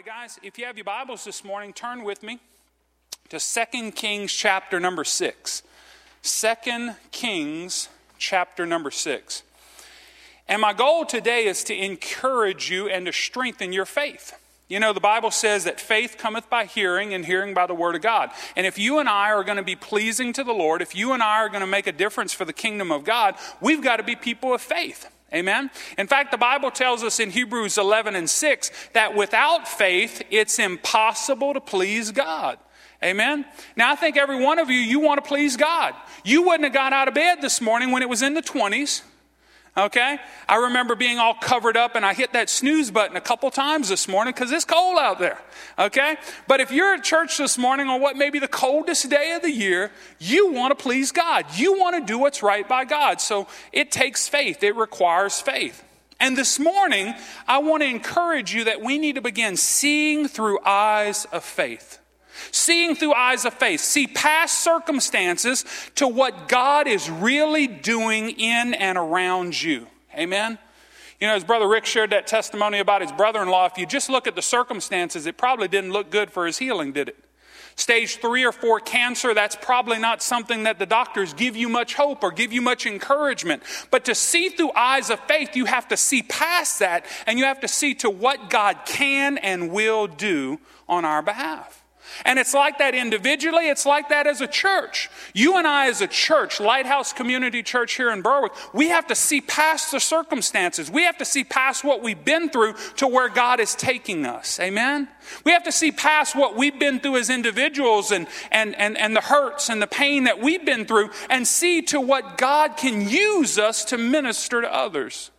guys, if you have your Bibles this morning, turn with me to Second Kings chapter number 6. 2 Kings chapter number 6. And my goal today is to encourage you and to strengthen your faith. You know, the Bible says that faith cometh by hearing, and hearing by the Word of God. And if you and I are going to be pleasing to the Lord, if you and I are going to make a difference for the kingdom of God, we've got to be people of faith. Amen? In fact, the Bible tells us in Hebrews 11 and 6 that without faith, it's impossible to please God. Amen? Now, I think every one of you, you want to please God. You wouldn't have got out of bed this morning when it was in the 20s. Okay? I remember being all covered up and I hit that snooze button a couple times this morning because it's cold out there. Okay? But if you're at church this morning on what may be the coldest day of the year, you want to please God. You want to do what's right by God. So it takes faith, it requires faith. And this morning, I want to encourage you that we need to begin seeing through eyes of faith. Seeing through eyes of faith. See past circumstances to what God is really doing in and around you. Amen? You know, his brother Rick shared that testimony about his brother in law. If you just look at the circumstances, it probably didn't look good for his healing, did it? Stage three or four cancer, that's probably not something that the doctors give you much hope or give you much encouragement. But to see through eyes of faith, you have to see past that and you have to see to what God can and will do on our behalf. And it's like that individually, it's like that as a church. You and I, as a church, Lighthouse Community Church here in Berwick, we have to see past the circumstances. We have to see past what we've been through to where God is taking us. Amen? We have to see past what we've been through as individuals and, and, and, and the hurts and the pain that we've been through and see to what God can use us to minister to others.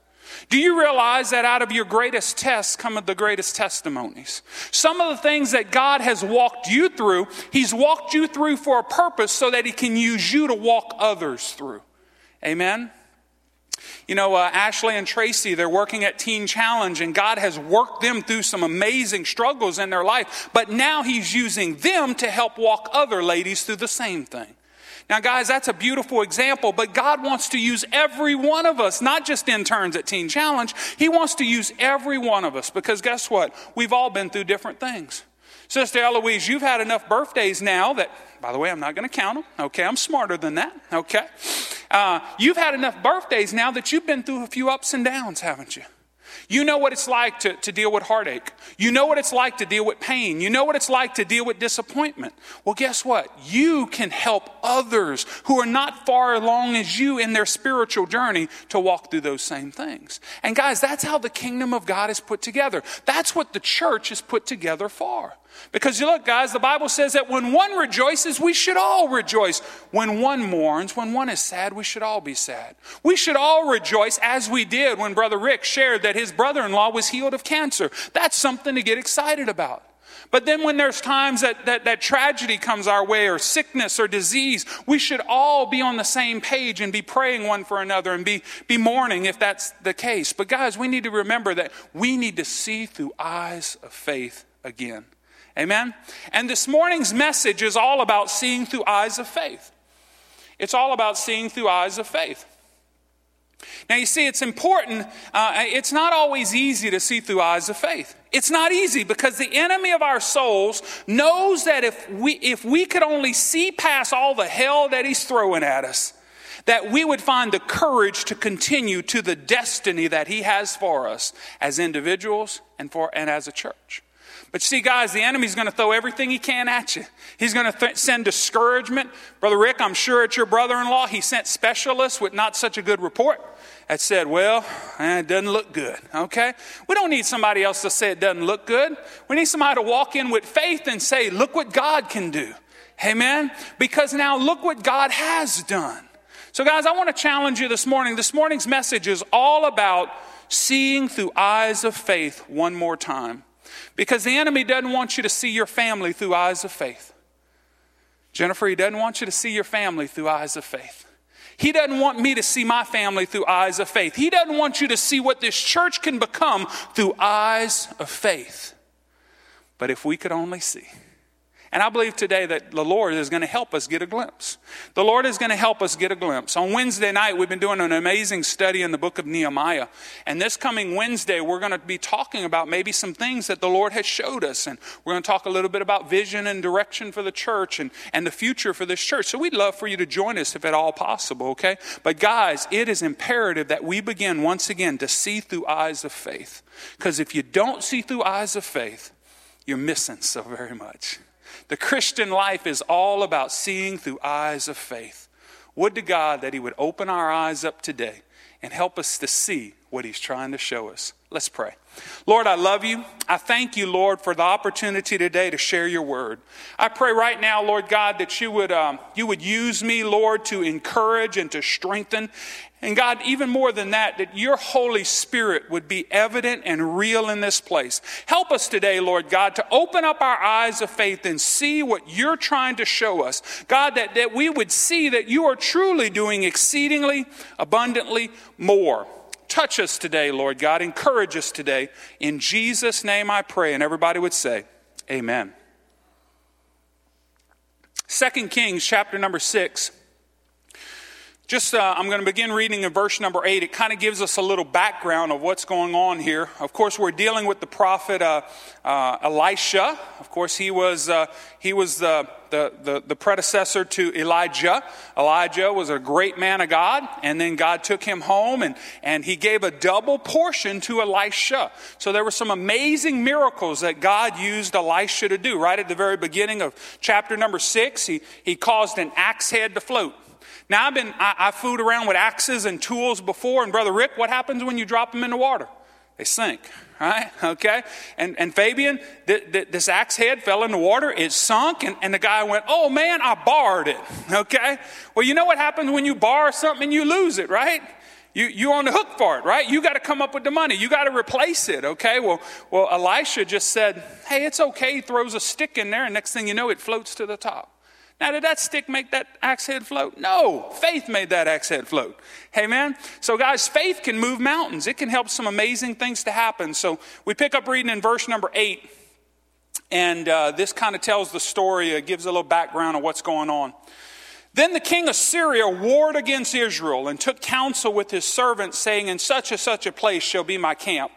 Do you realize that out of your greatest tests come the greatest testimonies? Some of the things that God has walked you through, He's walked you through for a purpose so that He can use you to walk others through. Amen? You know, uh, Ashley and Tracy, they're working at Teen Challenge, and God has worked them through some amazing struggles in their life, but now He's using them to help walk other ladies through the same thing. Now, guys, that's a beautiful example, but God wants to use every one of us, not just interns at Teen Challenge. He wants to use every one of us because guess what? We've all been through different things. Sister Eloise, you've had enough birthdays now that, by the way, I'm not going to count them. Okay, I'm smarter than that. Okay. Uh, you've had enough birthdays now that you've been through a few ups and downs, haven't you? You know what it's like to, to deal with heartache. You know what it's like to deal with pain. You know what it's like to deal with disappointment. Well, guess what? You can help others who are not far along as you in their spiritual journey to walk through those same things. And guys, that's how the kingdom of God is put together. That's what the church is put together for. Because you look, guys, the Bible says that when one rejoices, we should all rejoice. When one mourns, when one is sad, we should all be sad. We should all rejoice as we did when Brother Rick shared that his brother in law was healed of cancer. That's something to get excited about. But then when there's times that, that, that tragedy comes our way, or sickness or disease, we should all be on the same page and be praying one for another and be, be mourning if that's the case. But guys, we need to remember that we need to see through eyes of faith again. Amen? And this morning's message is all about seeing through eyes of faith. It's all about seeing through eyes of faith. Now, you see, it's important. Uh, it's not always easy to see through eyes of faith. It's not easy because the enemy of our souls knows that if we, if we could only see past all the hell that he's throwing at us, that we would find the courage to continue to the destiny that he has for us as individuals and, for, and as a church. But see, guys, the enemy's going to throw everything he can at you. He's going to th- send discouragement. Brother Rick, I'm sure it's your brother in law, he sent specialists with not such a good report that said, well, eh, it doesn't look good. Okay? We don't need somebody else to say it doesn't look good. We need somebody to walk in with faith and say, look what God can do. Amen? Because now look what God has done. So, guys, I want to challenge you this morning. This morning's message is all about seeing through eyes of faith one more time. Because the enemy doesn't want you to see your family through eyes of faith. Jennifer, he doesn't want you to see your family through eyes of faith. He doesn't want me to see my family through eyes of faith. He doesn't want you to see what this church can become through eyes of faith. But if we could only see. And I believe today that the Lord is going to help us get a glimpse. The Lord is going to help us get a glimpse. On Wednesday night, we've been doing an amazing study in the book of Nehemiah. And this coming Wednesday, we're going to be talking about maybe some things that the Lord has showed us. And we're going to talk a little bit about vision and direction for the church and, and the future for this church. So we'd love for you to join us if at all possible, okay? But guys, it is imperative that we begin once again to see through eyes of faith. Because if you don't see through eyes of faith, you're missing so very much. The Christian life is all about seeing through eyes of faith. Would to God that He would open our eyes up today and help us to see what He's trying to show us. Let's pray. Lord, I love you. I thank you, Lord, for the opportunity today to share your word. I pray right now, Lord God, that you would, um, you would use me, Lord, to encourage and to strengthen. And God, even more than that, that your Holy Spirit would be evident and real in this place. Help us today, Lord God, to open up our eyes of faith and see what you're trying to show us. God, that, that we would see that you are truly doing exceedingly abundantly more. Touch us today, Lord God. Encourage us today. In Jesus' name I pray. And everybody would say, Amen. Second Kings, chapter number 6. Just, uh, I'm going to begin reading in verse number eight. It kind of gives us a little background of what's going on here. Of course, we're dealing with the prophet uh, uh, Elisha. Of course, he was, uh, he was the, the, the, the, predecessor to Elijah. Elijah was a great man of God, and then God took him home and, and he gave a double portion to Elisha. So there were some amazing miracles that God used Elisha to do. Right at the very beginning of chapter number six, he, he caused an axe head to float. Now, I've been, I, have fooled around with axes and tools before, and Brother Rick, what happens when you drop them in the water? They sink, right? Okay? And, and Fabian, th- th- this axe head fell in the water, it sunk, and, and the guy went, Oh man, I barred it, okay? Well, you know what happens when you bar something and you lose it, right? You, you're on the hook for it, right? You got to come up with the money. You got to replace it, okay? Well, well, Elisha just said, hey, it's okay. He throws a stick in there, and next thing you know, it floats to the top. Now, did that stick make that axe head float? No. Faith made that axe head float. Hey, man. So, guys, faith can move mountains. It can help some amazing things to happen. So, we pick up reading in verse number eight. And uh, this kind of tells the story, uh, gives a little background of what's going on. Then the king of Syria warred against Israel and took counsel with his servants, saying, In such and such a place shall be my camp.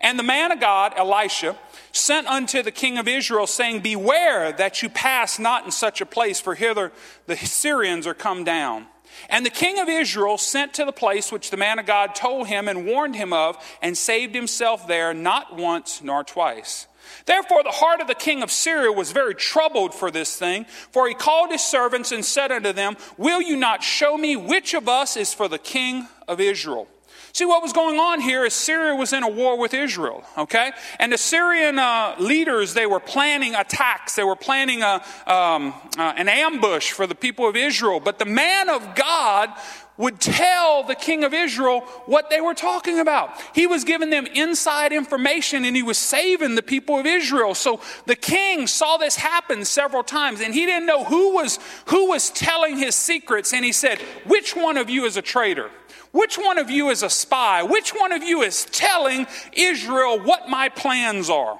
And the man of God, Elisha, sent unto the king of Israel, saying, Beware that you pass not in such a place, for hither the Syrians are come down. And the king of Israel sent to the place which the man of God told him and warned him of, and saved himself there not once nor twice. Therefore, the heart of the king of Syria was very troubled for this thing, for he called his servants and said unto them, Will you not show me which of us is for the king of Israel? See, what was going on here is Syria was in a war with Israel, okay? And the Syrian uh, leaders, they were planning attacks. They were planning a, um, uh, an ambush for the people of Israel. But the man of God would tell the king of Israel what they were talking about. He was giving them inside information and he was saving the people of Israel. So the king saw this happen several times and he didn't know who was, who was telling his secrets. And he said, Which one of you is a traitor? Which one of you is a spy? Which one of you is telling Israel what my plans are?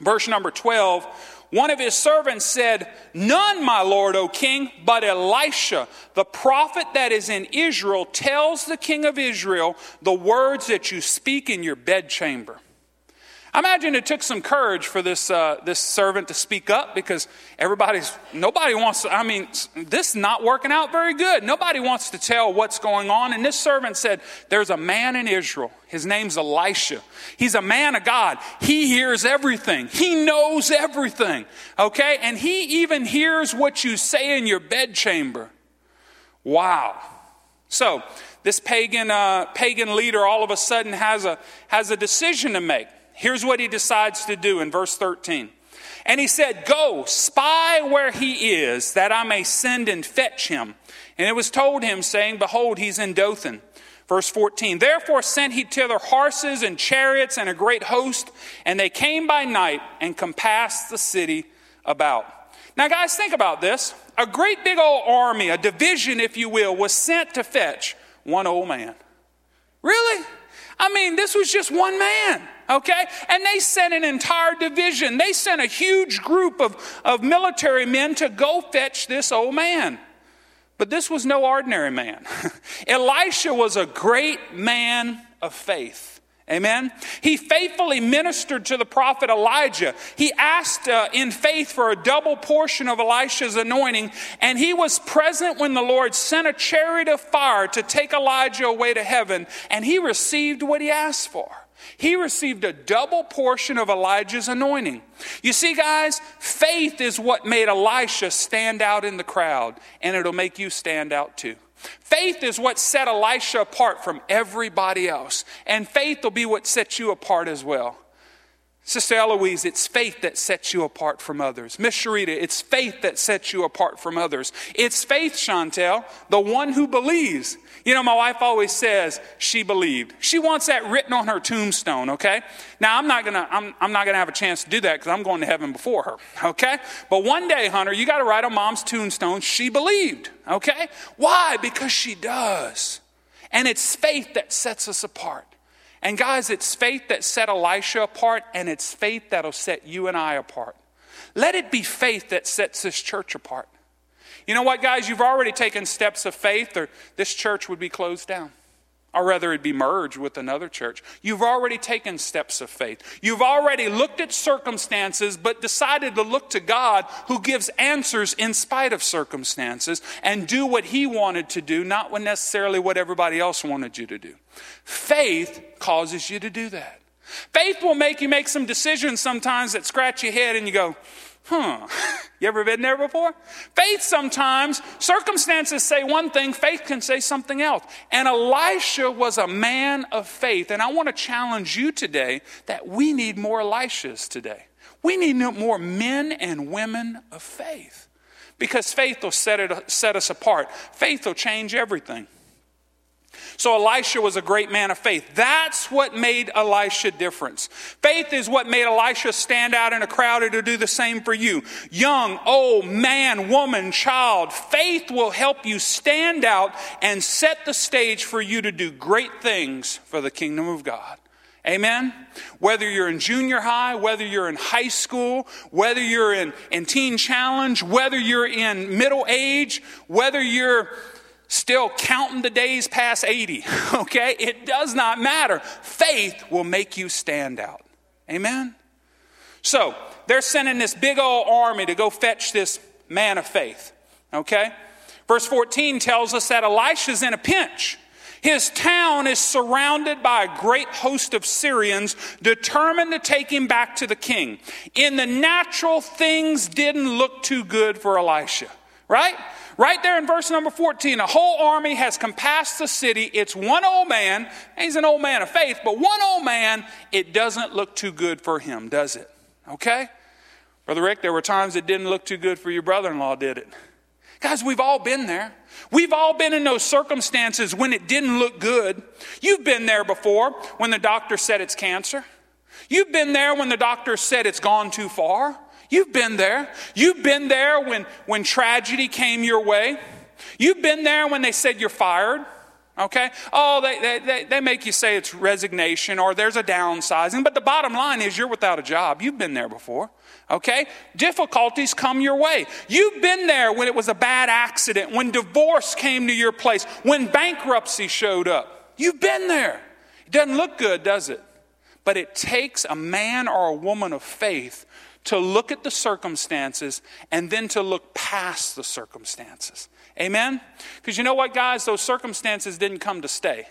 Verse number 12 one of his servants said, None, my lord, O king, but Elisha, the prophet that is in Israel, tells the king of Israel the words that you speak in your bedchamber. I imagine it took some courage for this, uh, this servant to speak up because everybody's, nobody wants to, I mean, this is not working out very good. Nobody wants to tell what's going on. And this servant said, There's a man in Israel. His name's Elisha. He's a man of God. He hears everything, he knows everything. Okay? And he even hears what you say in your bedchamber. Wow. So, this pagan, uh, pagan leader all of a sudden has a, has a decision to make. Here's what he decides to do in verse 13. And he said, Go, spy where he is, that I may send and fetch him. And it was told him, saying, Behold, he's in Dothan. Verse 14 Therefore sent he thither horses and chariots and a great host, and they came by night and compassed the city about. Now, guys, think about this. A great big old army, a division, if you will, was sent to fetch one old man. Really? I mean, this was just one man okay? And they sent an entire division. They sent a huge group of, of military men to go fetch this old man. But this was no ordinary man. Elisha was a great man of faith. Amen. He faithfully ministered to the prophet Elijah. He asked uh, in faith for a double portion of Elisha's anointing, and he was present when the Lord sent a chariot of fire to take Elijah away to heaven, and he received what he asked for. He received a double portion of Elijah's anointing. You see, guys, faith is what made Elisha stand out in the crowd, and it'll make you stand out too. Faith is what set Elisha apart from everybody else, and faith will be what sets you apart as well. Sister Eloise, it's faith that sets you apart from others. Miss Sharita, it's faith that sets you apart from others. It's faith, Chantel, the one who believes. You know, my wife always says she believed. She wants that written on her tombstone, okay? Now, I'm not gonna, I'm, I'm not gonna have a chance to do that because I'm going to heaven before her, okay? But one day, Hunter, you gotta write on mom's tombstone, she believed, okay? Why? Because she does. And it's faith that sets us apart. And guys, it's faith that set Elisha apart, and it's faith that'll set you and I apart. Let it be faith that sets this church apart. You know what, guys? You've already taken steps of faith, or this church would be closed down. Or rather, it'd be merged with another church. You've already taken steps of faith. You've already looked at circumstances, but decided to look to God who gives answers in spite of circumstances and do what He wanted to do, not necessarily what everybody else wanted you to do. Faith causes you to do that. Faith will make you make some decisions sometimes that scratch your head and you go, Huh. You ever been there before? Faith sometimes, circumstances say one thing, faith can say something else. And Elisha was a man of faith. And I want to challenge you today that we need more Elishas today. We need more men and women of faith. Because faith will set, it, set us apart, faith will change everything. So Elisha was a great man of faith. That's what made Elisha difference. Faith is what made Elisha stand out in a crowd and to do the same for you. Young, old, man, woman, child, faith will help you stand out and set the stage for you to do great things for the kingdom of God. Amen? Whether you're in junior high, whether you're in high school, whether you're in, in teen challenge, whether you're in middle age, whether you're still counting the days past 80, okay? It does not matter. Faith will make you stand out. Amen? So, they're sending this big old army to go fetch this man of faith, okay? Verse 14 tells us that Elisha's in a pinch. His town is surrounded by a great host of Syrians determined to take him back to the king. In the natural, things didn't look too good for Elisha, right? Right there in verse number 14, a whole army has compassed the city. It's one old man. He's an old man of faith, but one old man, it doesn't look too good for him, does it? Okay? Brother Rick, there were times it didn't look too good for your brother in law, did it? Guys, we've all been there. We've all been in those circumstances when it didn't look good. You've been there before when the doctor said it's cancer. You've been there when the doctor said it's gone too far. You've been there. You've been there when, when tragedy came your way. You've been there when they said you're fired. Okay? Oh, they, they, they make you say it's resignation or there's a downsizing, but the bottom line is you're without a job. You've been there before. Okay? Difficulties come your way. You've been there when it was a bad accident, when divorce came to your place, when bankruptcy showed up. You've been there. It doesn't look good, does it? But it takes a man or a woman of faith to look at the circumstances and then to look past the circumstances. Amen? Because you know what, guys? Those circumstances didn't come to stay,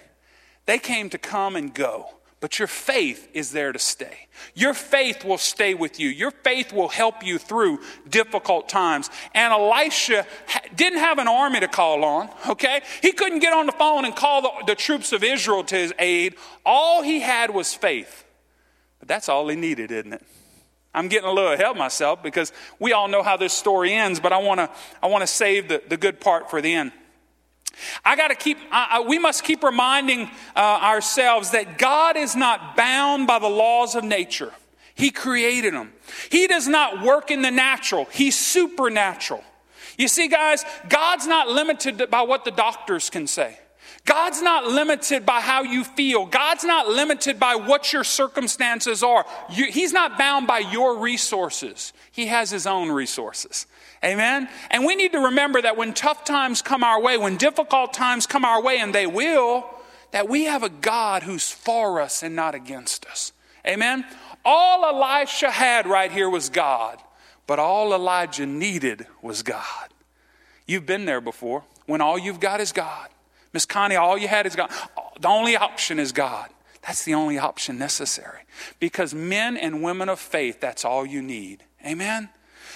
they came to come and go. But your faith is there to stay. Your faith will stay with you. Your faith will help you through difficult times. And Elisha didn't have an army to call on, okay? He couldn't get on the phone and call the, the troops of Israel to his aid. All he had was faith. But that's all he needed, isn't it? I'm getting a little ahead of myself because we all know how this story ends, but I want to I want to save the, the good part for the end. I got to keep, I, we must keep reminding uh, ourselves that God is not bound by the laws of nature. He created them. He does not work in the natural, He's supernatural. You see, guys, God's not limited by what the doctors can say. God's not limited by how you feel. God's not limited by what your circumstances are. You, he's not bound by your resources. He has His own resources. Amen? And we need to remember that when tough times come our way, when difficult times come our way, and they will, that we have a God who's for us and not against us. Amen? All Elisha had right here was God, but all Elijah needed was God. You've been there before when all you've got is God. Miss Connie, all you had is God. The only option is God. That's the only option necessary. Because men and women of faith, that's all you need. Amen?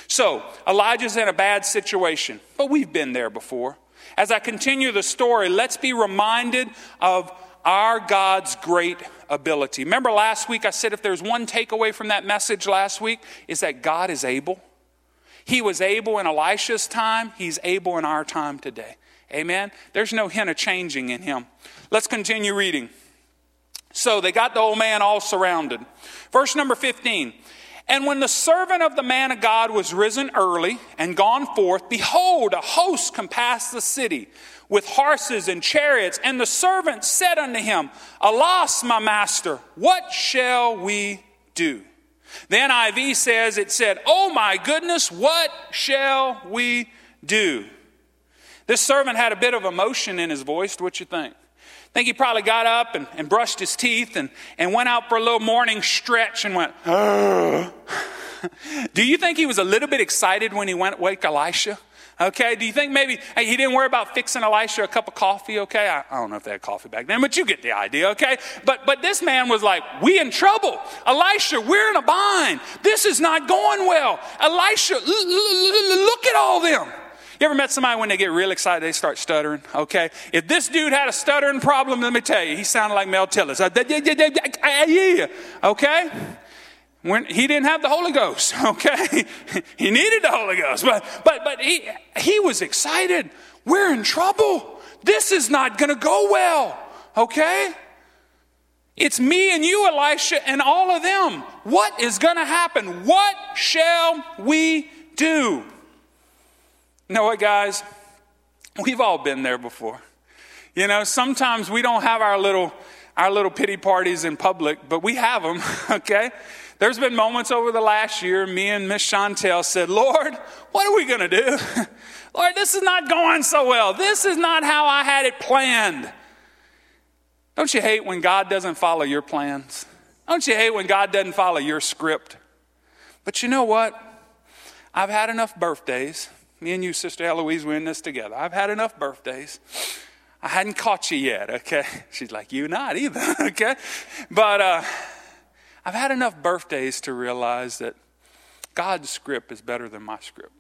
So, Elijah's in a bad situation, but we've been there before. As I continue the story, let's be reminded of our God's great ability. Remember last week I said if there's one takeaway from that message last week, is that God is able. He was able in Elisha's time, He's able in our time today. Amen? There's no hint of changing in him. Let's continue reading. So they got the old man all surrounded. Verse number 15. And when the servant of the man of God was risen early and gone forth, behold, a host compassed the city with horses and chariots. And the servant said unto him, Alas, my master, what shall we do? The NIV says, It said, Oh my goodness, what shall we do? This servant had a bit of emotion in his voice. What you think? I think he probably got up and, and brushed his teeth and, and went out for a little morning stretch and went, Do you think he was a little bit excited when he went wake Elisha? Okay, do you think maybe hey, he didn't worry about fixing Elisha a cup of coffee? Okay, I, I, don't know if they had coffee back then, but you get the idea. Okay, but but this man was like, "We in trouble, Elisha. We're in a bind. This is not going well. Elisha, look at all them." You ever met somebody when they get real excited, they start stuttering? Okay. If this dude had a stuttering problem, let me tell you, he sounded like Mel Tillis. Uh, okay? When he didn't have the Holy Ghost, okay? he needed the Holy Ghost, but but but he he was excited. We're in trouble. This is not going to go well, okay? It's me and you, Elisha, and all of them. What is going to happen? What shall we do? You know what, guys? We've all been there before. You know, sometimes we don't have our little our little pity parties in public, but we have them, okay? There's been moments over the last year, me and Miss Chantel said, Lord, what are we to do? Lord, this is not going so well. This is not how I had it planned. Don't you hate when God doesn't follow your plans? Don't you hate when God doesn't follow your script? But you know what? I've had enough birthdays me and you, Sister Eloise, we're in this together. I've had enough birthdays. I hadn't caught you yet, okay? She's like, You not either, okay? But uh, I've had enough birthdays to realize that God's script is better than my script.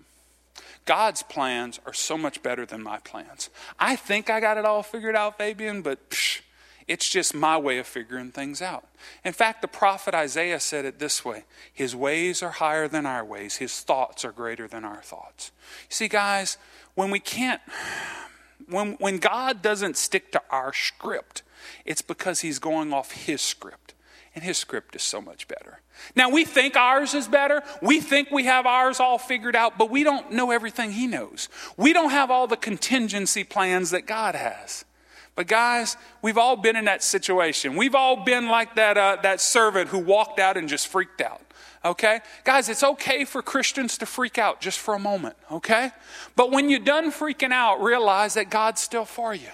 God's plans are so much better than my plans. I think I got it all figured out, Fabian, but psh, it's just my way of figuring things out. In fact, the prophet Isaiah said it this way His ways are higher than our ways, His thoughts are greater than our thoughts. You see, guys, when we can't, when, when God doesn't stick to our script, it's because He's going off His script. And His script is so much better. Now, we think ours is better. We think we have ours all figured out, but we don't know everything He knows. We don't have all the contingency plans that God has. But guys, we've all been in that situation. We've all been like that, uh, that servant who walked out and just freaked out. Okay? Guys, it's okay for Christians to freak out just for a moment. Okay? But when you're done freaking out, realize that God's still for you.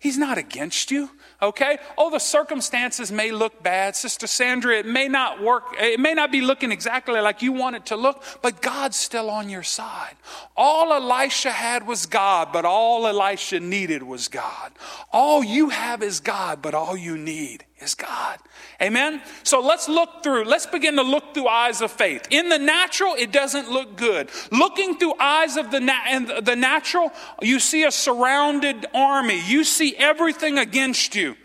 He's not against you, okay? Oh, the circumstances may look bad. Sister Sandra, it may not work. It may not be looking exactly like you want it to look, but God's still on your side. All Elisha had was God, but all Elisha needed was God. All you have is God, but all you need is God. Amen? So let's look through, let's begin to look through eyes of faith. In the natural, it doesn't look good. Looking through eyes of the, na- and the natural, you see a surrounded army. You see everything against you.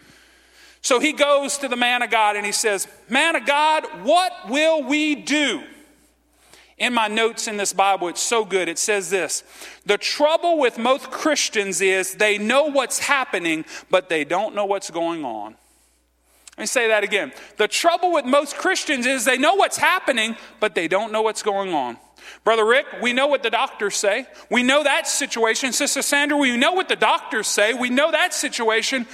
So he goes to the man of God and he says, Man of God, what will we do? In my notes in this Bible, it's so good. It says this The trouble with most Christians is they know what's happening, but they don't know what's going on. Let me say that again. The trouble with most Christians is they know what's happening, but they don't know what's going on. Brother Rick, we know what the doctors say. We know that situation. Sister Sandra, we know what the doctors say. We know that situation.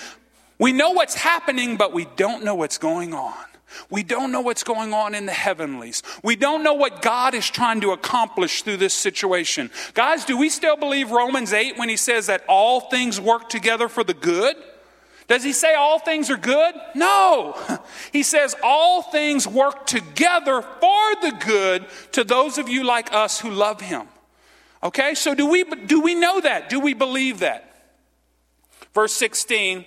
We know what's happening, but we don't know what's going on. We don't know what's going on in the heavenlies. We don't know what God is trying to accomplish through this situation. Guys, do we still believe Romans 8 when he says that all things work together for the good? Does he say all things are good? No. He says all things work together for the good to those of you like us who love him. Okay? So do we do we know that? Do we believe that? Verse 16.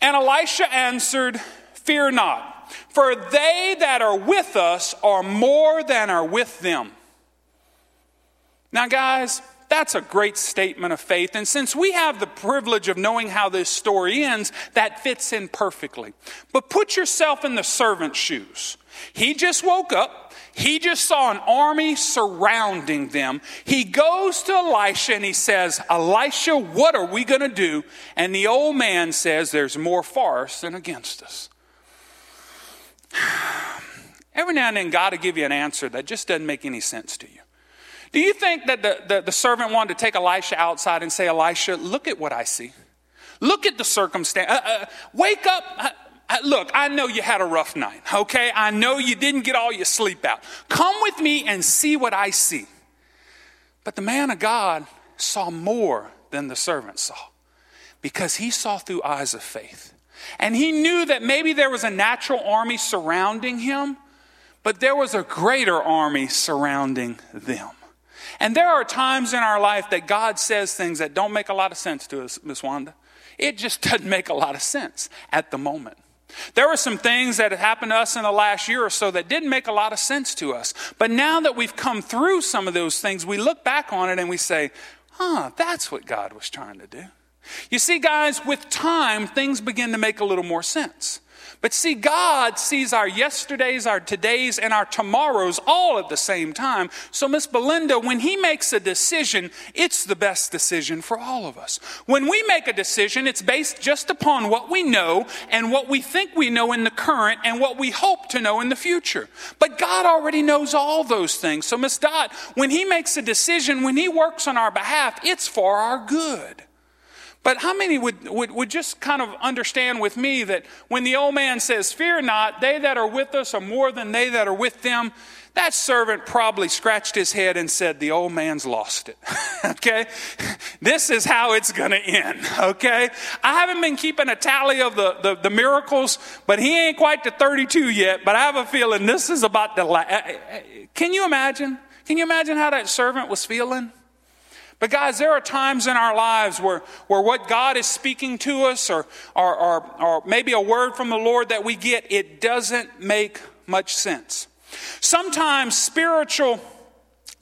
And Elisha answered, "Fear not, for they that are with us are more than are with them." Now guys, that's a great statement of faith. And since we have the privilege of knowing how this story ends, that fits in perfectly. But put yourself in the servant's shoes. He just woke up. He just saw an army surrounding them. He goes to Elisha and he says, Elisha, what are we going to do? And the old man says, There's more for us than against us. Every now and then, God will give you an answer that just doesn't make any sense to you. Do you think that the, the, the, servant wanted to take Elisha outside and say, Elisha, look at what I see? Look at the circumstance. Uh, uh, wake up. Uh, uh, look, I know you had a rough night, okay? I know you didn't get all your sleep out. Come with me and see what I see. But the man of God saw more than the servant saw because he saw through eyes of faith. And he knew that maybe there was a natural army surrounding him, but there was a greater army surrounding them. And there are times in our life that God says things that don't make a lot of sense to us, Miss Wanda. It just doesn't make a lot of sense at the moment. There were some things that had happened to us in the last year or so that didn't make a lot of sense to us. But now that we've come through some of those things, we look back on it and we say, huh, that's what God was trying to do. You see, guys, with time, things begin to make a little more sense. But see, God sees our yesterdays, our todays, and our tomorrows all at the same time. So, Miss Belinda, when He makes a decision, it's the best decision for all of us. When we make a decision, it's based just upon what we know and what we think we know in the current and what we hope to know in the future. But God already knows all those things. So, Miss Dot, when He makes a decision, when He works on our behalf, it's for our good. But how many would, would, would just kind of understand with me that when the old man says, Fear not, they that are with us are more than they that are with them, that servant probably scratched his head and said, The old man's lost it. okay? This is how it's going to end. Okay? I haven't been keeping a tally of the, the, the, miracles, but he ain't quite to 32 yet. But I have a feeling this is about the last. Eh, eh, eh, can you imagine? Can you imagine how that servant was feeling? But, guys, there are times in our lives where, where what God is speaking to us, or, or, or, or maybe a word from the Lord that we get, it doesn't make much sense. Sometimes spiritual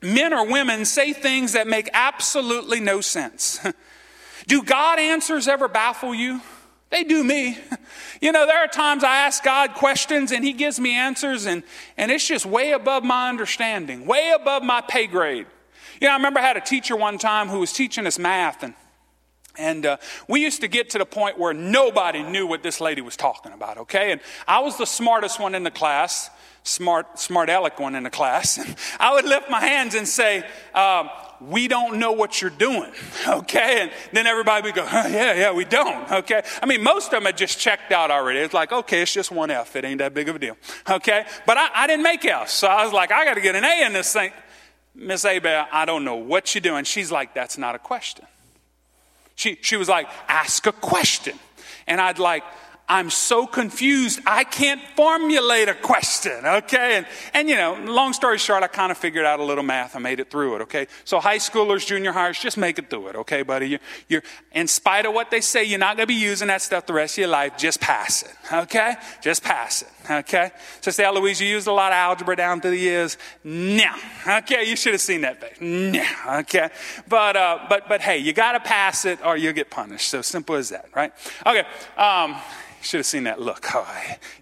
men or women say things that make absolutely no sense. do God answers ever baffle you? They do me. You know, there are times I ask God questions and He gives me answers, and, and it's just way above my understanding, way above my pay grade. You know, I remember I had a teacher one time who was teaching us math, and and uh, we used to get to the point where nobody knew what this lady was talking about, okay? And I was the smartest one in the class, smart, smart aleck one in the class. And I would lift my hands and say, um, we don't know what you're doing, okay? And then everybody would go, yeah, yeah, we don't, okay? I mean, most of them had just checked out already. It's like, okay, it's just one F. It ain't that big of a deal, okay? But I, I didn't make F, so I was like, I got to get an A in this thing. Miss Abel, I don't know what you're doing. She's like, that's not a question. She, she was like, ask a question. And I'd like, I'm so confused, I can't formulate a question, okay? And, and you know, long story short, I kind of figured out a little math. I made it through it, okay? So, high schoolers, junior hires, just make it through it, okay, buddy? You're, you're in spite of what they say, you're not going to be using that stuff the rest of your life. Just pass it, okay? Just pass it, okay? Sister Eloise, you used a lot of algebra down through the years. No, okay? You should have seen that face. No, okay? But, uh, but, but hey, you got to pass it or you'll get punished. So simple as that, right? Okay. Um, should have seen that look. Oh,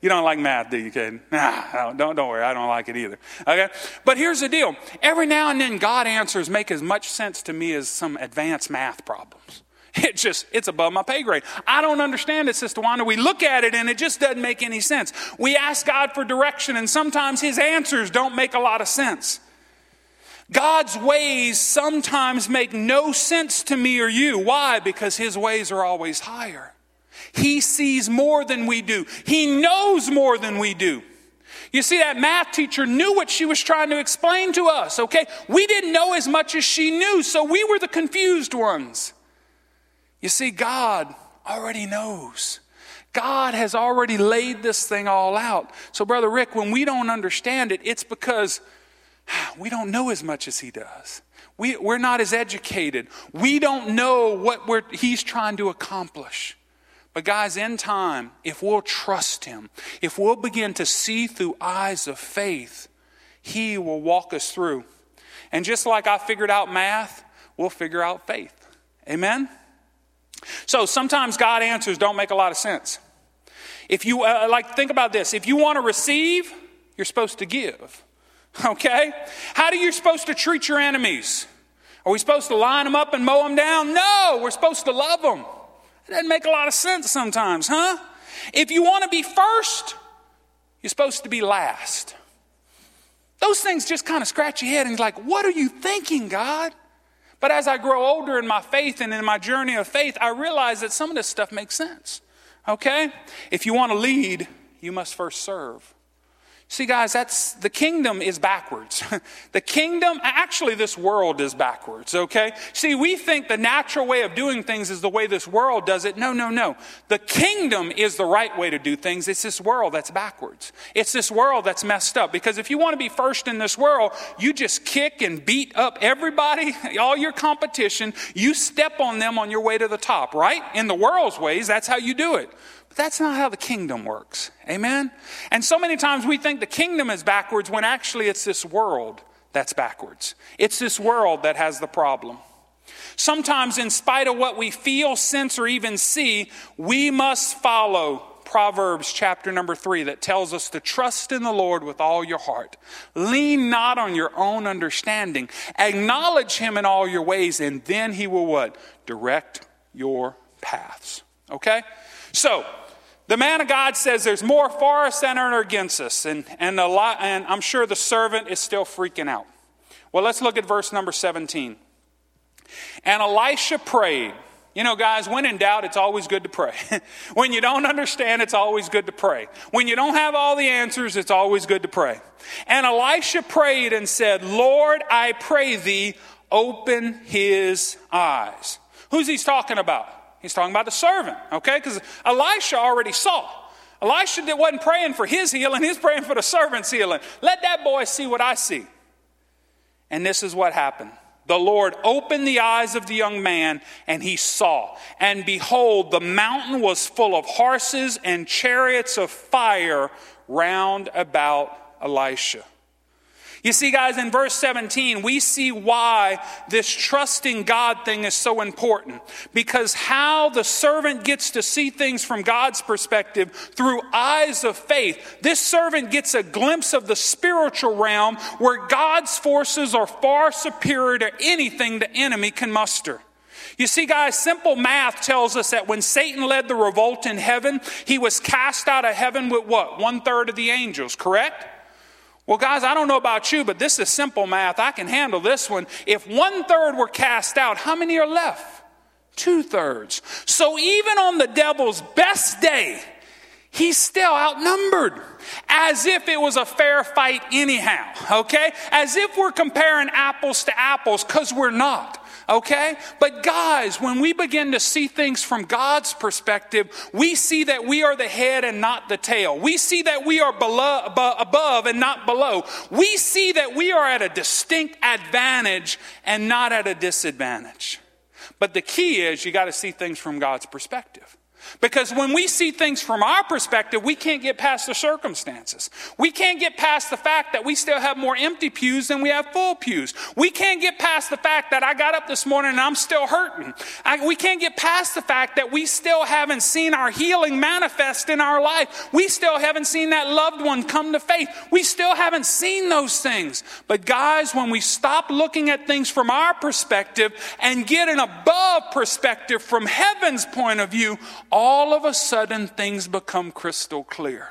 you don't like math, do you, kid? Nah, don't, don't worry. I don't like it either. Okay? But here's the deal. Every now and then, God answers make as much sense to me as some advanced math problems. It just, it's above my pay grade. I don't understand it, Sister Wanda. We look at it and it just doesn't make any sense. We ask God for direction and sometimes His answers don't make a lot of sense. God's ways sometimes make no sense to me or you. Why? Because His ways are always higher. He sees more than we do. He knows more than we do. You see, that math teacher knew what she was trying to explain to us, okay? We didn't know as much as she knew, so we were the confused ones. You see, God already knows. God has already laid this thing all out. So, Brother Rick, when we don't understand it, it's because we don't know as much as He does. We, we're not as educated. We don't know what He's trying to accomplish. But, guys, in time, if we'll trust Him, if we'll begin to see through eyes of faith, He will walk us through. And just like I figured out math, we'll figure out faith. Amen? So sometimes God answers don't make a lot of sense. If you, uh, like, think about this if you want to receive, you're supposed to give. Okay? How are you supposed to treat your enemies? Are we supposed to line them up and mow them down? No, we're supposed to love them. It doesn't make a lot of sense sometimes, huh? If you want to be first, you're supposed to be last. Those things just kind of scratch your head and like, what are you thinking, God? But as I grow older in my faith and in my journey of faith, I realize that some of this stuff makes sense. Okay? If you want to lead, you must first serve. See, guys, that's the kingdom is backwards. the kingdom, actually, this world is backwards, okay? See, we think the natural way of doing things is the way this world does it. No, no, no. The kingdom is the right way to do things. It's this world that's backwards. It's this world that's messed up. Because if you want to be first in this world, you just kick and beat up everybody, all your competition. You step on them on your way to the top, right? In the world's ways, that's how you do it. But that's not how the kingdom works. Amen? And so many times we think the kingdom is backwards when actually it's this world that's backwards. It's this world that has the problem. Sometimes, in spite of what we feel, sense, or even see, we must follow Proverbs chapter number three that tells us to trust in the Lord with all your heart. Lean not on your own understanding. Acknowledge him in all your ways, and then he will what? Direct your paths. Okay? So, the man of God says there's more for us than are against us. And, and, a lot, and I'm sure the servant is still freaking out. Well, let's look at verse number 17. And Elisha prayed. You know, guys, when in doubt, it's always good to pray. when you don't understand, it's always good to pray. When you don't have all the answers, it's always good to pray. And Elisha prayed and said, Lord, I pray thee, open his eyes. Who's he talking about? He's talking about the servant, okay? Because Elisha already saw. Elisha wasn't praying for his healing, he's praying for the servant's healing. Let that boy see what I see. And this is what happened. The Lord opened the eyes of the young man, and he saw. And behold, the mountain was full of horses and chariots of fire round about Elisha. You see, guys, in verse 17, we see why this trusting God thing is so important. Because how the servant gets to see things from God's perspective through eyes of faith, this servant gets a glimpse of the spiritual realm where God's forces are far superior to anything the enemy can muster. You see, guys, simple math tells us that when Satan led the revolt in heaven, he was cast out of heaven with what? One third of the angels, correct? Well, guys, I don't know about you, but this is simple math. I can handle this one. If one third were cast out, how many are left? Two thirds. So even on the devil's best day, he's still outnumbered. As if it was a fair fight, anyhow, okay? As if we're comparing apples to apples, because we're not okay? But guys, when we begin to see things from God's perspective, we see that we are the head and not the tail. We see that we are below, above and not below. We see that we are at a distinct advantage and not at a disadvantage. But the key is you got to see things from God's perspective. Because when we see things from our perspective, we can't get past the circumstances. We can't get past the fact that we still have more empty pews than we have full pews. We can't get past the fact that I got up this morning and I'm still hurting. I, we can't get past the fact that we still haven't seen our healing manifest in our life. We still haven't seen that loved one come to faith. We still haven't seen those things. But guys, when we stop looking at things from our perspective and get an above perspective from heaven's point of view, all of a sudden things become crystal clear.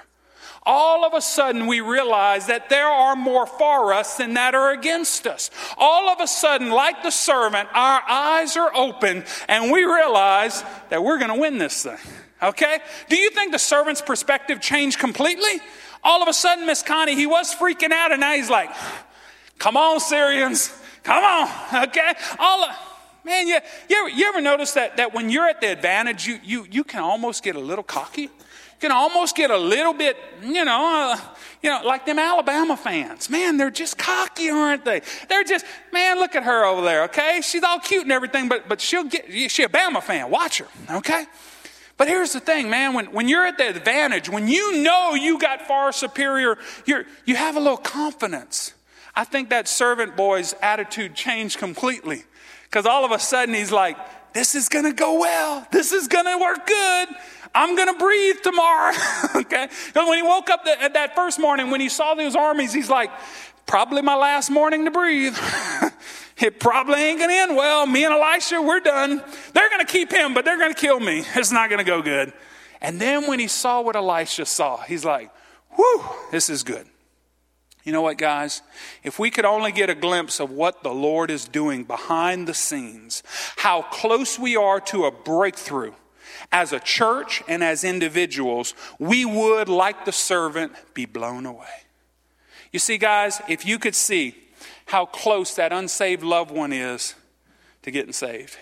All of a sudden, we realize that there are more for us than that are against us. All of a sudden, like the servant, our eyes are open and we realize that we're going to win this thing. Okay? Do you think the servant's perspective changed completely? All of a sudden, Miss Connie, he was freaking out, and now he's like, Come on, Syrians. Come on. Okay? All of, Man, you, you, ever, you ever notice that, that when you're at the advantage, you, you, you can almost get a little cocky? You can almost get a little bit, you know, uh, you know, like them Alabama fans. Man, they're just cocky, aren't they? They're just, man, look at her over there, okay? She's all cute and everything, but, but she'll get, she's a Bama fan. Watch her, okay? But here's the thing, man, when, when you're at the advantage, when you know you got far superior, you're, you have a little confidence. I think that servant boy's attitude changed completely. Because all of a sudden he's like, this is to go well. This is to work good. I'm to breathe tomorrow. okay? Because when he woke up the, that first morning, when he saw those armies, he's like, probably my last morning to breathe. it probably ain't to end well. Me and Elisha, we're done. They're to keep him, but they're to kill me. It's not to go good. And then when he saw what Elisha saw, he's like, whew, this is good. You know what, guys? If we could only get a glimpse of what the Lord is doing behind the scenes, how close we are to a breakthrough as a church and as individuals, we would, like the servant, be blown away. You see, guys, if you could see how close that unsaved loved one is to getting saved,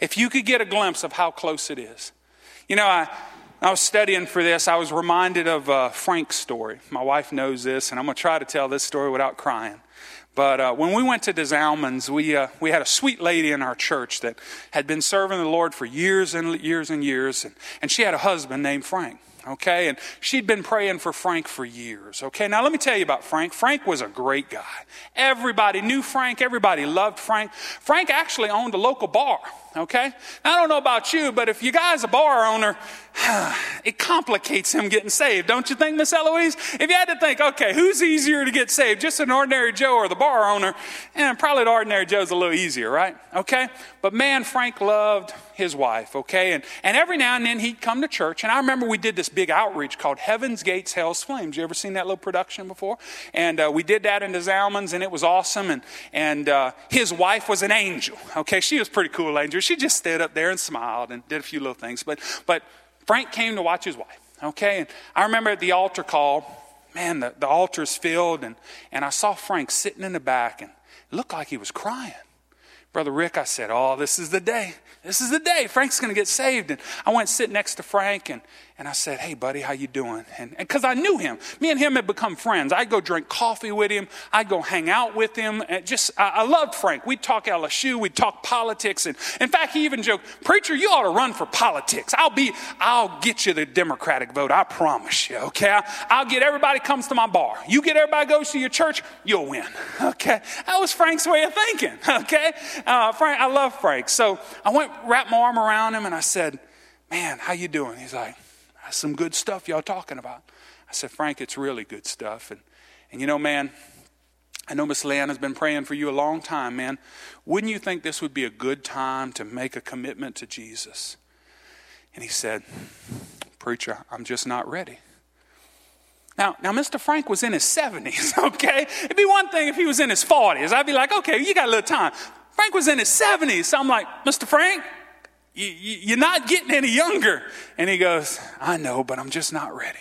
if you could get a glimpse of how close it is. You know, I, I was studying for this. I was reminded of uh, Frank's story. My wife knows this, and I'm going to try to tell this story without crying. But uh, when we went to Des Allemands, we, uh, we had a sweet lady in our church that had been serving the Lord for years and years and years, and, and she had a husband named Frank okay? And she'd been praying for Frank for years, okay? Now, let me tell you about Frank. Frank was a great guy. Everybody knew Frank, everybody loved Frank. Frank actually owned a local bar, okay? Now, I don't know about you, but if you guys a bar owner, it complicates him getting saved, don't you think, Miss Eloise? If you had to think, okay, who's easier to get saved, just an ordinary Joe or the bar owner? And probably the ordinary Joe's a little easier, right? Okay? But man, Frank loved his wife, okay? And, and every now and then he'd come to church. And I remember we did this big outreach called Heaven's Gates, Hell's Flames. You ever seen that little production before? And uh, we did that in Des Allemands, and it was awesome. And, and uh, his wife was an angel, okay? She was pretty cool angel. She just stood up there and smiled and did a few little things. But, but Frank came to watch his wife, okay? And I remember at the altar call, man, the, the altar's filled, and, and I saw Frank sitting in the back, and it looked like he was crying. Brother Rick, I said, Oh, this is the day. This is the day. Frank's going to get saved. And I went sit next to Frank, and and I said, "Hey, buddy, how you doing?" And because I knew him, me and him had become friends. I'd go drink coffee with him. I'd go hang out with him. And just, I, I loved Frank. We'd talk LSU. We'd talk politics. And in fact, he even joked, "Preacher, you ought to run for politics. I'll be, I'll get you the Democratic vote. I promise you. Okay, I'll get everybody comes to my bar. You get everybody goes to your church, you'll win. Okay, that was Frank's way of thinking. Okay, uh, Frank, I love Frank. So I went wrapped my arm around him and I said, "Man, how you doing?" He's like. That's some good stuff y'all talking about. I said, Frank, it's really good stuff. And, and you know, man, I know Miss Leanna's been praying for you a long time, man. Wouldn't you think this would be a good time to make a commitment to Jesus? And he said, Preacher, I'm just not ready. Now, now, Mr. Frank was in his 70s, okay? It'd be one thing if he was in his 40s. I'd be like, okay, you got a little time. Frank was in his 70s. So I'm like, Mr. Frank, you're not getting any younger. And he goes, I know, but I'm just not ready.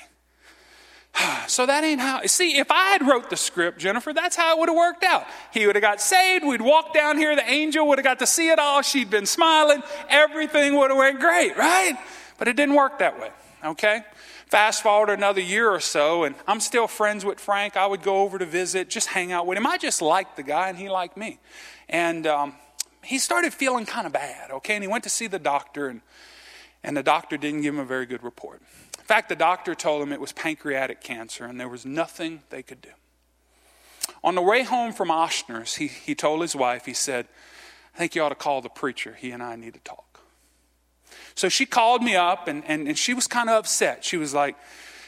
So that ain't how. See, if I had wrote the script, Jennifer, that's how it would have worked out. He would have got saved. We'd walk down here. The angel would have got to see it all. She'd been smiling. Everything would have went great, right? But it didn't work that way. Okay. Fast forward another year or so, and I'm still friends with Frank. I would go over to visit, just hang out with him. I just liked the guy, and he liked me. And um, he started feeling kind of bad, okay? And he went to see the doctor, and, And the doctor didn't give him a very good report. In fact, the doctor told him it was pancreatic cancer and there was nothing they could do. On the way home from Ochsner's, he, he told his wife, he said, I think you ought to call the preacher. He and I need to talk. So she called me up and, and, and she was kind of upset. She was like,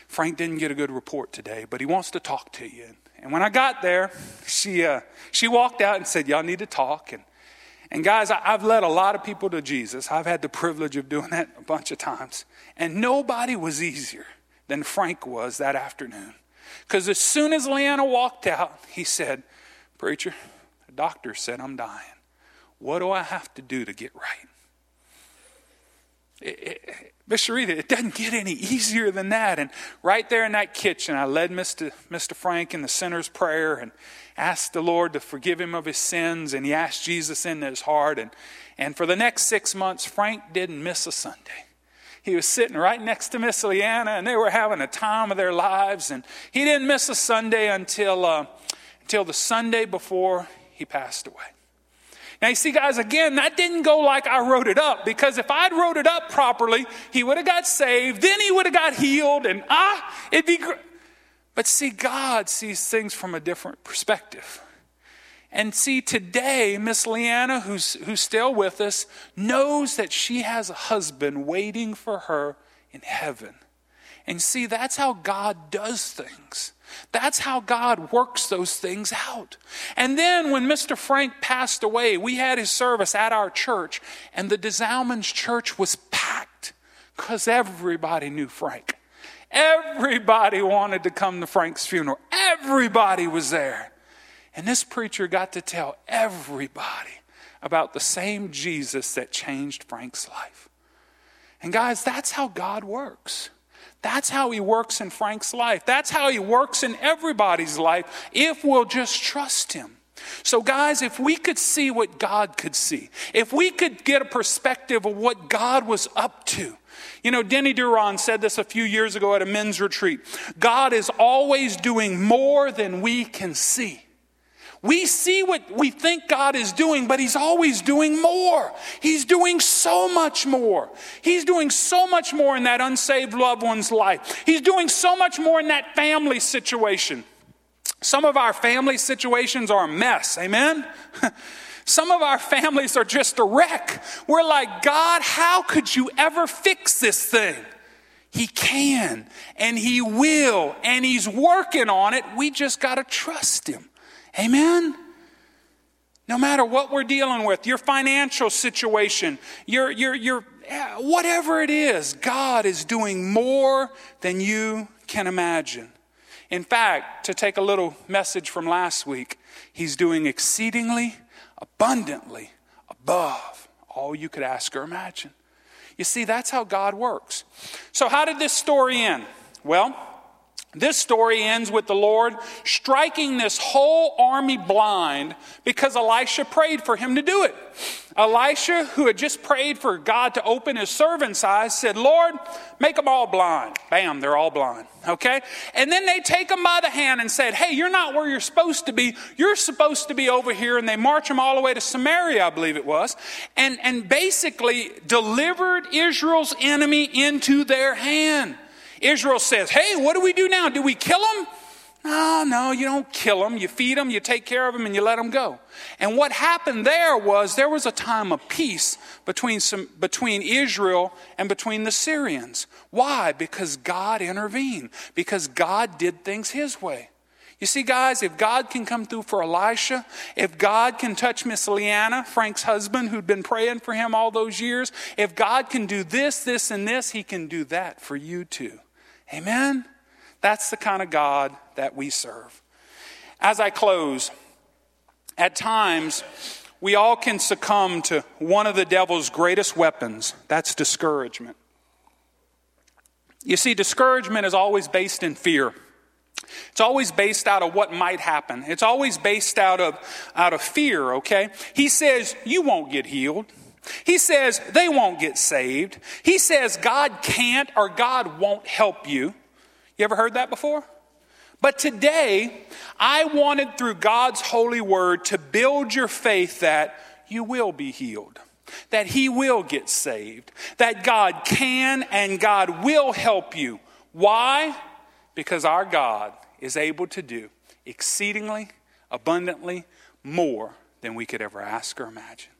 Frank didn't get a good report today, but he wants to talk to you. And when I got there, she, uh, she walked out and said, Y'all need to talk. And, and guys, I've led a lot of people to Jesus. I've had the privilege of doing that a bunch of times. And nobody was easier than Frank was that afternoon. Because as soon as Leanna walked out, he said, Preacher, the doctor said I'm dying. What do I have to do to get right? It, it, Miss Sharita, it doesn't get any easier than that. And right there in that kitchen, I led Mr. Mr. Frank in the sinner's prayer and asked the Lord to forgive him of his sins. And he asked Jesus into his heart. And, and for the next six months, Frank didn't miss a Sunday. He was sitting right next to Miss Leanna, and they were having a time of their lives. And he didn't miss a Sunday until, uh, until the Sunday before he passed away. Now, you see, guys, again, that didn't go like I wrote it up because if I'd wrote it up properly, he would have got saved, then he would have got healed, and ah, it'd be great. But see, God sees things from a different perspective. And see, today, Miss Leanna, who's, who's still with us, knows that she has a husband waiting for her in heaven. And see, that's how God does things. That's how God works those things out. And then when Mr. Frank passed away, we had his service at our church, and the Des Allemands church was packed because everybody knew Frank. Everybody wanted to come to Frank's funeral. Everybody was there. And this preacher got to tell everybody about the same Jesus that changed Frank's life. And guys, that's how God works. That's how he works in Frank's life. That's how he works in everybody's life if we'll just trust him. So, guys, if we could see what God could see, if we could get a perspective of what God was up to, you know, Denny Duron said this a few years ago at a men's retreat God is always doing more than we can see. We see what we think God is doing, but He's always doing more. He's doing so much more. He's doing so much more in that unsaved loved one's life. He's doing so much more in that family situation. Some of our family situations are a mess, amen? Some of our families are just a wreck. We're like, God, how could you ever fix this thing? He can and He will, and He's working on it. We just got to trust Him. Amen? No matter what we're dealing with, your financial situation, your, your, your, whatever it is, God is doing more than you can imagine. In fact, to take a little message from last week, He's doing exceedingly, abundantly, above all you could ask or imagine. You see, that's how God works. So, how did this story end? Well, this story ends with the Lord striking this whole army blind because Elisha prayed for him to do it. Elisha, who had just prayed for God to open his servant's eyes, said, Lord, make them all blind. Bam, they're all blind. Okay? And then they take them by the hand and said, Hey, you're not where you're supposed to be. You're supposed to be over here. And they march them all the way to Samaria, I believe it was, and, and basically delivered Israel's enemy into their hand. Israel says, Hey, what do we do now? Do we kill them? No, oh, no, you don't kill them. You feed them, you take care of them, and you let them go. And what happened there was there was a time of peace between, some, between Israel and between the Syrians. Why? Because God intervened, because God did things His way. You see, guys, if God can come through for Elisha, if God can touch Miss Leanna, Frank's husband, who'd been praying for him all those years, if God can do this, this, and this, He can do that for you too. Amen? That's the kind of God that we serve. As I close, at times, we all can succumb to one of the devil's greatest weapons that's discouragement. You see, discouragement is always based in fear. It's always based out of what might happen. It's always based out of, out of fear, okay? He says, You won't get healed. He says they won't get saved. He says God can't or God won't help you. You ever heard that before? But today, I wanted through God's holy word to build your faith that you will be healed. that he will get saved, that God can and God will help you. Why? Because our God is able to do exceedingly, abundantly more than we could ever ask or imagine.